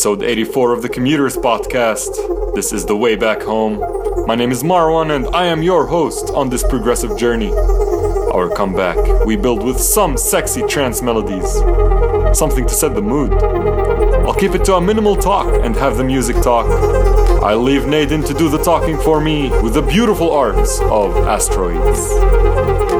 Episode 84 of the Commuters Podcast. This is the way back home. My name is Marwan and I am your host on this progressive journey. Our comeback, we build with some sexy trance melodies. Something to set the mood. I'll keep it to a minimal talk and have the music talk. I'll leave Naden to do the talking for me with the beautiful arts of asteroids.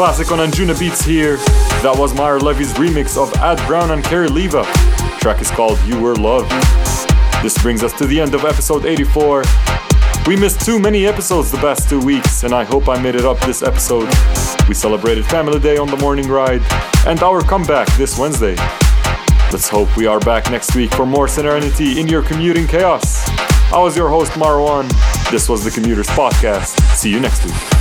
Classic on Anjunabeats here. That was Maor Levi's remix of Ad Brown and Kerry Leva. track is called You Were Love. This brings us to the end of episode 84. We missed too many episodes the past two weeks, and I hope I made it up this episode. We celebrated Family Day on the morning ride, and our comeback this Wednesday. Let's hope we are back next week for more serenity in your commuting chaos. I was your host, Marwan. This was the Commuters Podcast. See you next week.